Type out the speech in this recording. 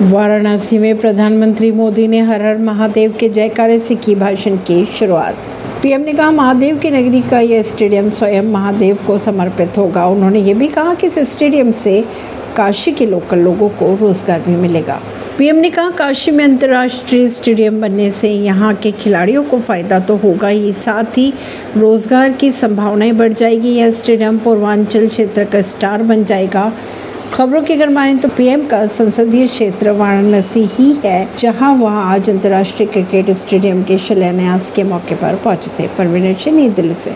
वाराणसी में प्रधानमंत्री मोदी ने हर हर महादेव के जयकारे से की भाषण की शुरुआत। पीएम ने कहा, महादेव की नगरी का यह स्टेडियम स्वयं महादेव को समर्पित होगा। उन्होंने ये भी कहा कि इस स्टेडियम से काशी के लोकल लोगों को रोज़गार भी मिलेगा। पीएम ने कहा, काशी में अंतर्राष्ट्रीय स्टेडियम बनने से यहाँ के खिलाड़ियों को फ़ायदा तो होगा ही, साथ ही रोज़गार की संभावनाएँ बढ़ जाएगी। यह स्टेडियम पूर्वांचल क्षेत्र का स्टार बन जाएगा। खबरों की अगर माने तो पीएम का संसदीय क्षेत्र वाराणसी ही है, जहाँ वह आज अंतर्राष्ट्रीय क्रिकेट स्टेडियम के शिलान्यास के मौके पर पहुँचे थे। परवीन सिंह नई दिल्ली से।